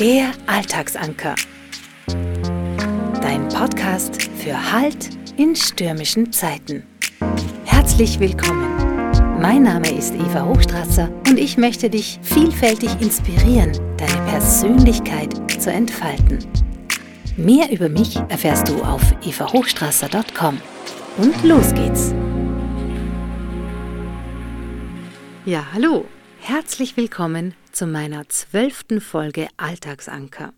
Der Alltagsanker. Dein Podcast für Halt in stürmischen Zeiten. Herzlich willkommen. Mein Name ist Eva Hochstrasser und ich möchte dich vielfältig inspirieren, deine Persönlichkeit zu entfalten. Mehr über mich erfährst du auf evahochstrasser.com. Und los geht's. Ja, hallo. Herzlich willkommen zu meiner zwölften Folge Alltagsanker.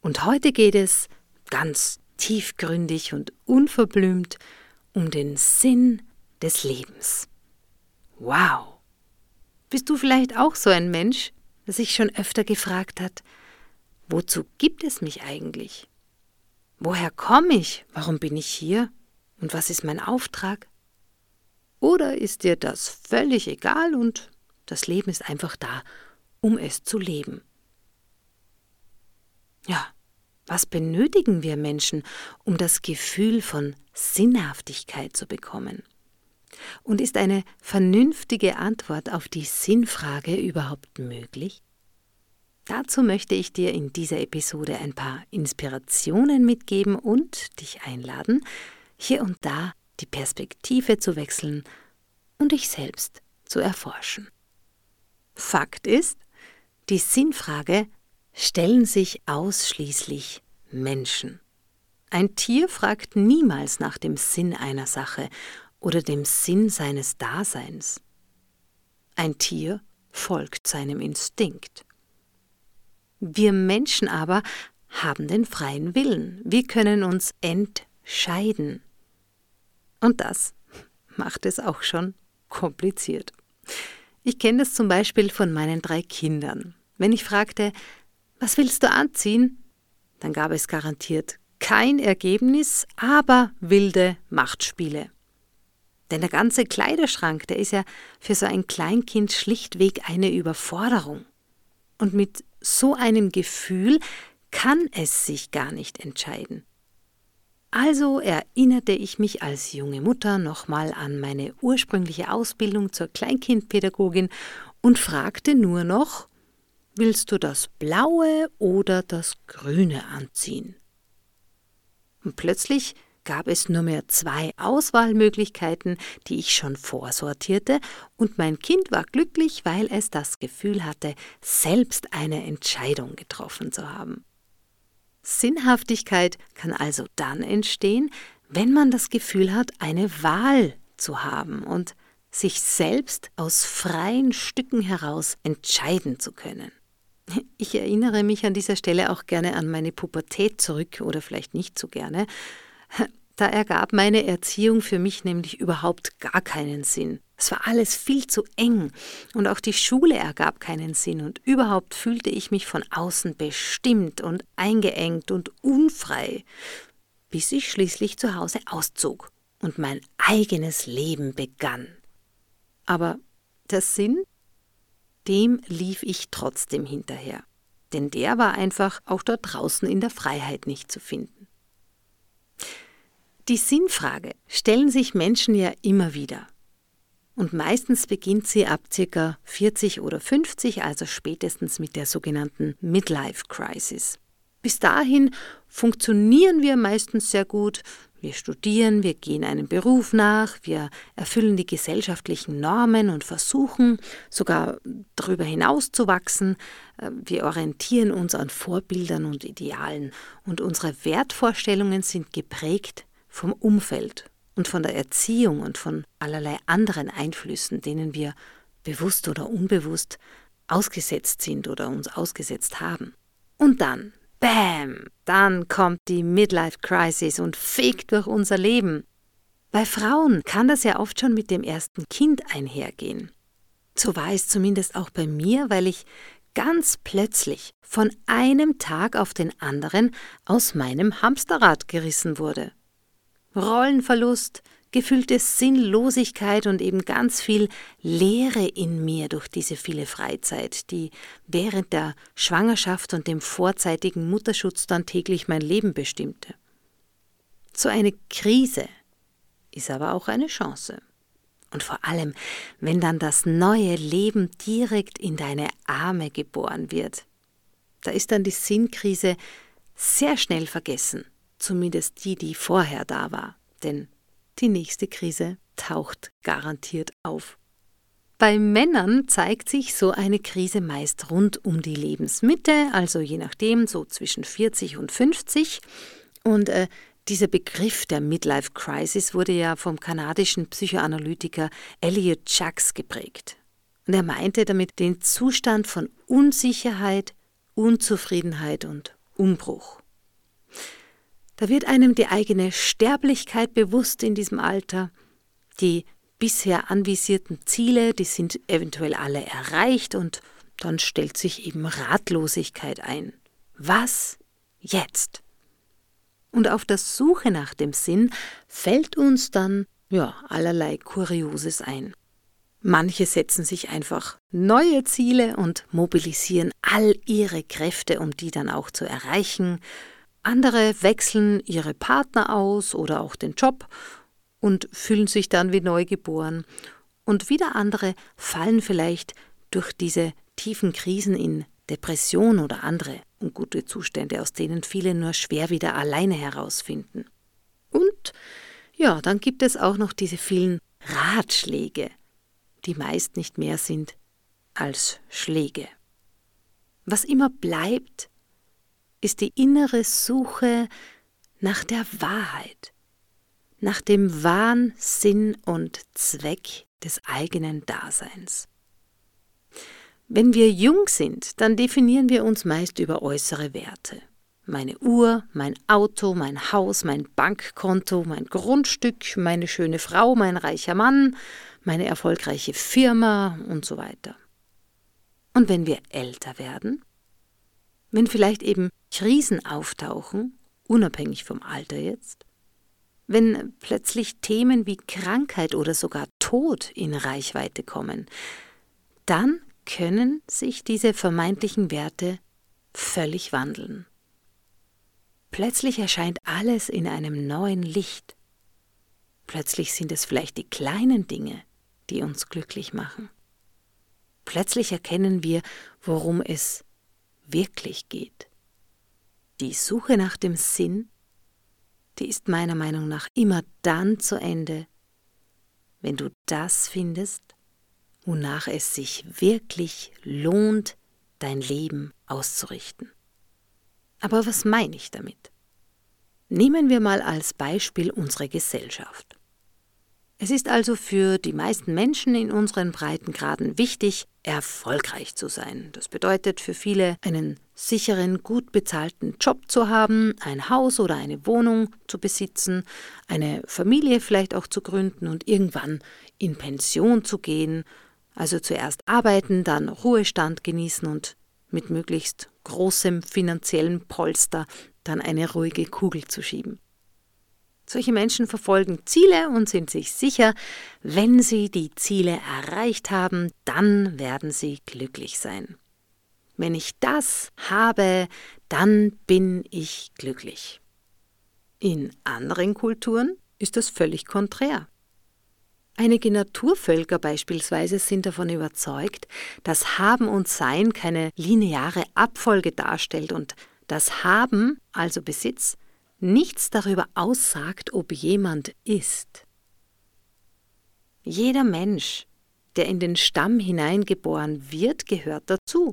Und heute geht es ganz tiefgründig und unverblümt um den Sinn des Lebens. Wow! Bist du vielleicht auch so ein Mensch, der sich schon öfter gefragt hat, wozu gibt es mich eigentlich? Woher komme ich? Warum bin ich hier? Und was ist mein Auftrag? Oder ist dir das völlig egal und das Leben ist einfach da, um es zu leben. Ja, was benötigen wir Menschen, um das Gefühl von Sinnhaftigkeit zu bekommen? Und ist eine vernünftige Antwort auf die Sinnfrage überhaupt möglich? Dazu möchte ich dir in dieser Episode ein paar Inspirationen mitgeben und dich einladen, hier und da die Perspektive zu wechseln und dich selbst zu erforschen. Fakt ist, die Sinnfrage stellen sich ausschließlich Menschen. Ein Tier fragt niemals nach dem Sinn einer Sache oder dem Sinn seines Daseins. Ein Tier folgt seinem Instinkt. Wir Menschen aber haben den freien Willen. Wir können uns entscheiden. Und das macht es auch schon kompliziert. Ich kenne das zum Beispiel von meinen drei Kindern. Wenn ich fragte, was willst du anziehen? Dann gab es garantiert kein Ergebnis, aber wilde Machtspiele. Denn der ganze Kleiderschrank, der ist ja für so ein Kleinkind schlichtweg eine Überforderung. Und mit so einem Gefühl kann es sich gar nicht entscheiden. Also erinnerte ich mich als junge Mutter nochmal an meine ursprüngliche Ausbildung zur Kleinkindpädagogin und fragte nur noch, willst du das blaue oder das grüne anziehen? Und plötzlich gab es nur mehr zwei Auswahlmöglichkeiten, die ich schon vorsortierte, und mein Kind war glücklich, weil es das Gefühl hatte, selbst eine Entscheidung getroffen zu haben. Sinnhaftigkeit kann also dann entstehen, wenn man das Gefühl hat, eine Wahl zu haben und sich selbst aus freien Stücken heraus entscheiden zu können. Ich erinnere mich an dieser Stelle auch gerne an meine Pubertät zurück oder vielleicht nicht so gerne. Da ergab meine Erziehung für mich nämlich überhaupt gar keinen Sinn. Es war alles viel zu eng und auch die Schule ergab keinen Sinn und überhaupt fühlte ich mich von außen bestimmt und eingeengt und unfrei, bis ich schließlich zu Hause auszog und mein eigenes Leben begann. Aber der Sinn, dem lief ich trotzdem hinterher, denn der war einfach auch dort draußen in der Freiheit nicht zu finden. Die Sinnfrage stellen sich Menschen ja immer wieder. Und meistens beginnt sie ab ca. 40 oder 50, also spätestens mit der sogenannten Midlife Crisis. Bis dahin funktionieren wir meistens sehr gut. Wir studieren, wir gehen einem Beruf nach, wir erfüllen die gesellschaftlichen Normen und versuchen sogar darüber hinaus zu wachsen. Wir orientieren uns an Vorbildern und Idealen und unsere Wertvorstellungen sind geprägt vom Umfeld und von der Erziehung und von allerlei anderen Einflüssen, denen wir bewusst oder unbewusst ausgesetzt sind oder uns ausgesetzt haben. Und dann, bam, dann kommt die Midlife Crisis und fegt durch unser Leben. Bei Frauen kann das ja oft schon mit dem ersten Kind einhergehen. So war es zumindest auch bei mir, weil ich ganz plötzlich von einem Tag auf den anderen aus meinem Hamsterrad gerissen wurde. Rollenverlust, gefühlte Sinnlosigkeit und eben ganz viel Leere in mir durch diese viele Freizeit, die während der Schwangerschaft und dem vorzeitigen Mutterschutz dann täglich mein Leben bestimmte. So eine Krise ist aber auch eine Chance. Und vor allem, wenn dann das neue Leben direkt in deine Arme geboren wird. Da ist dann die Sinnkrise sehr schnell vergessen, zumindest die, die vorher da war, denn die nächste Krise taucht garantiert auf. Bei Männern zeigt sich so eine Krise meist rund um die Lebensmitte, also je nachdem so zwischen 40 und 50. Und äh, dieser Begriff der Midlife Crisis wurde ja vom kanadischen Psychoanalytiker Elliot Jacks geprägt. Und er meinte damit den Zustand von Unsicherheit, Unzufriedenheit und Umbruch. Da wird einem die eigene Sterblichkeit bewusst in diesem Alter, die bisher anvisierten Ziele, die sind eventuell alle erreicht und dann stellt sich eben Ratlosigkeit ein. Was jetzt? Und auf der Suche nach dem Sinn fällt uns dann ja allerlei Kurioses ein. Manche setzen sich einfach neue Ziele und mobilisieren all ihre Kräfte, um die dann auch zu erreichen. Andere wechseln ihre Partner aus oder auch den Job und fühlen sich dann wie neugeboren. Und wieder andere fallen vielleicht durch diese tiefen Krisen in Depression oder andere ungute Zustände, aus denen viele nur schwer wieder alleine herausfinden. Und ja, dann gibt es auch noch diese vielen Ratschläge, die meist nicht mehr sind als Schläge. Was immer bleibt, ist die innere Suche nach der Wahrheit, nach dem wahren Sinn und Zweck des eigenen Daseins. Wenn wir jung sind, dann definieren wir uns meist über äußere Werte. Meine Uhr, mein Auto, mein Haus, mein Bankkonto, mein Grundstück, meine schöne Frau, mein reicher Mann, meine erfolgreiche Firma und so weiter. Und wenn wir älter werden, wenn vielleicht eben Krisen auftauchen, unabhängig vom Alter jetzt, wenn plötzlich Themen wie Krankheit oder sogar Tod in Reichweite kommen, dann können sich diese vermeintlichen Werte völlig wandeln. Plötzlich erscheint alles in einem neuen Licht. Plötzlich sind es vielleicht die kleinen Dinge, die uns glücklich machen. Plötzlich erkennen wir, worum es wirklich geht. Die Suche nach dem Sinn die ist meiner Meinung nach immer dann zu Ende, wenn du das findest, wonach es sich wirklich lohnt, dein Leben auszurichten. Aber was meine ich damit? Nehmen wir mal als Beispiel unsere Gesellschaft. Es ist also für die meisten Menschen in unseren Breitengraden wichtig, erfolgreich zu sein. Das bedeutet für viele einen sicheren, gut bezahlten Job zu haben, ein Haus oder eine Wohnung zu besitzen, eine Familie vielleicht auch zu gründen und irgendwann in Pension zu gehen, also zuerst arbeiten, dann Ruhestand genießen und mit möglichst großem finanziellen Polster dann eine ruhige Kugel zu schieben. Solche Menschen verfolgen Ziele und sind sich sicher, wenn sie die Ziele erreicht haben, dann werden sie glücklich sein. Wenn ich das habe, dann bin ich glücklich. In anderen Kulturen ist das völlig konträr. Einige Naturvölker beispielsweise sind davon überzeugt, dass Haben und Sein keine lineare Abfolge darstellt und das Haben, also Besitz, nichts darüber aussagt, ob jemand ist. Jeder Mensch, der in den Stamm hineingeboren wird, gehört dazu.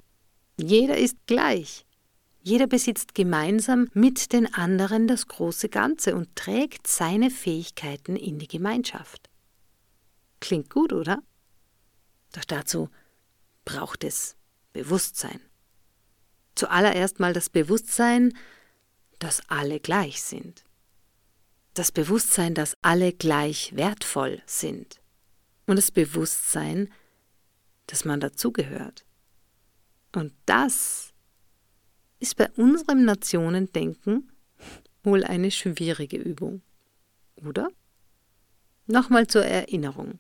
Jeder ist gleich. Jeder besitzt gemeinsam mit den anderen das große Ganze und trägt seine Fähigkeiten in die Gemeinschaft. Klingt gut, oder? Doch dazu braucht es Bewusstsein. Zuallererst mal das Bewusstsein, dass alle gleich sind. Das Bewusstsein, dass alle gleich wertvoll sind. Und das Bewusstsein, dass man dazugehört. Und das ist bei unserem Nationendenken wohl eine schwierige Übung. Oder? Nochmal zur Erinnerung.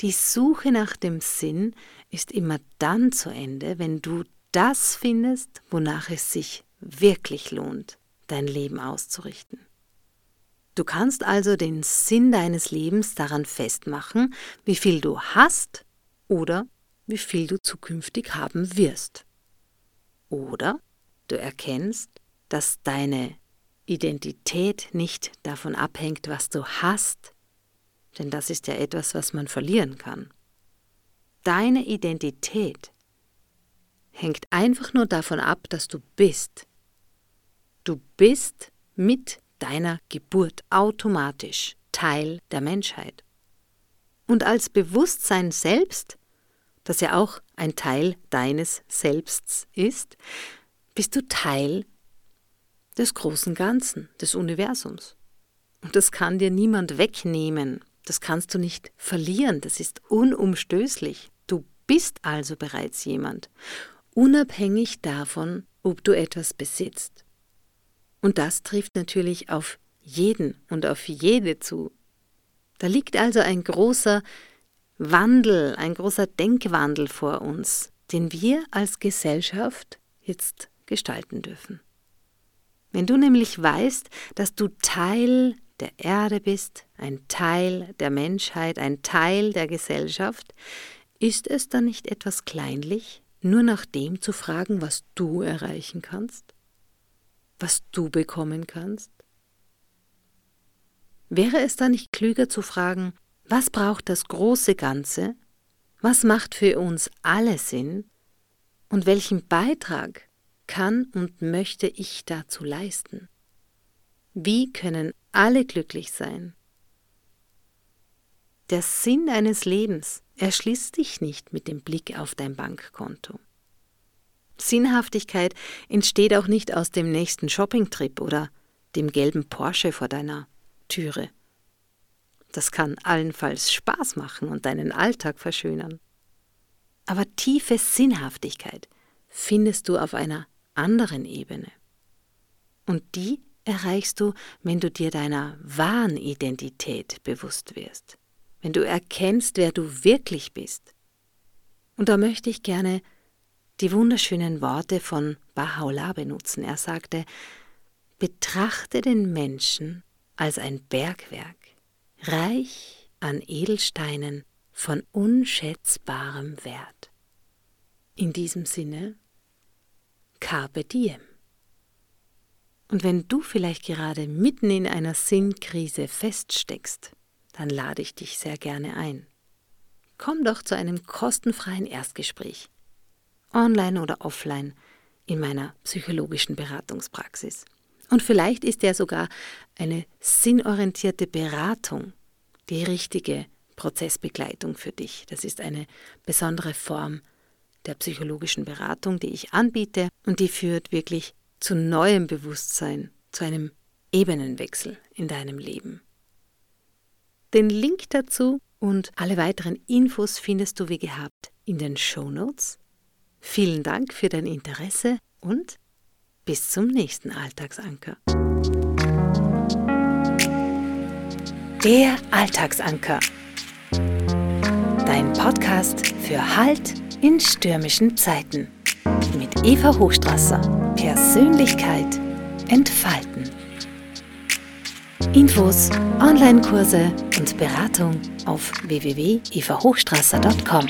Die Suche nach dem Sinn ist immer dann zu Ende, wenn du das findest, wonach es sich wirklich lohnt, dein Leben auszurichten. Du kannst also den Sinn deines Lebens daran festmachen, wie viel du hast oder wie viel du zukünftig haben wirst. Oder du erkennst, dass deine Identität nicht davon abhängt, was du hast, denn das ist ja etwas, was man verlieren kann. Deine Identität hängt einfach nur davon ab, dass du bist. Du bist mit deiner Geburt automatisch Teil der Menschheit. Und als Bewusstsein selbst, das ja auch ein Teil deines Selbsts ist, bist du Teil des großen Ganzen, des Universums. Und das kann dir niemand wegnehmen, das kannst du nicht verlieren, das ist unumstößlich. Du bist also bereits jemand, unabhängig davon, ob du etwas besitzt. Und das trifft natürlich auf jeden und auf jede zu. Da liegt also ein großer Wandel, ein großer Denkwandel vor uns, den wir als Gesellschaft jetzt gestalten dürfen. Wenn du nämlich weißt, dass du Teil der Erde bist, ein Teil der Menschheit, ein Teil der Gesellschaft, ist es dann nicht etwas kleinlich, nur nach dem zu fragen, was du erreichen kannst, was du bekommen kannst? Wäre es dann nicht klüger zu fragen, was braucht das große Ganze, was macht für uns alle Sinn und welchen Beitrag kann und möchte ich dazu leisten? Wie können alle glücklich sein? Der Sinn eines Lebens erschließt sich nicht mit dem Blick auf dein Bankkonto. Sinnhaftigkeit entsteht auch nicht aus dem nächsten Shoppingtrip oder dem gelben Porsche vor deiner Türe. Das kann allenfalls Spaß machen und deinen Alltag verschönern. Aber tiefe Sinnhaftigkeit findest du auf einer anderen Ebene. Und die erreichst du, wenn du dir deiner wahren Identität bewusst wirst, wenn du erkennst, wer du wirklich bist. Und da möchte ich gerne die wunderschönen Worte von Baha'u'llah benutzen. Er sagte, betrachte den Menschen als ein Bergwerk, reich an Edelsteinen von unschätzbarem Wert. In diesem Sinne, Carpe Diem. Und wenn du vielleicht gerade mitten in einer Sinnkrise feststeckst, dann lade ich dich sehr gerne ein. Komm doch zu einem kostenfreien Erstgespräch, online oder offline, in meiner psychologischen Beratungspraxis. Und vielleicht ist ja sogar eine sinnorientierte Beratung die richtige Prozessbegleitung für dich. Das ist eine besondere Form der psychologischen Beratung, die ich anbiete und die führt wirklich zu neuem Bewusstsein, zu einem Ebenenwechsel in deinem Leben. Den Link dazu und alle weiteren Infos findest du wie gehabt in den Show Notes. Vielen Dank für dein Interesse und bis zum nächsten Alltagsanker. Der Alltagsanker. Dein Podcast für Halt in stürmischen Zeiten. Mit Eva Hochstrasser. Persönlichkeit entfalten. Infos, Online-Kurse und Beratung auf www.evahochstrasser.com.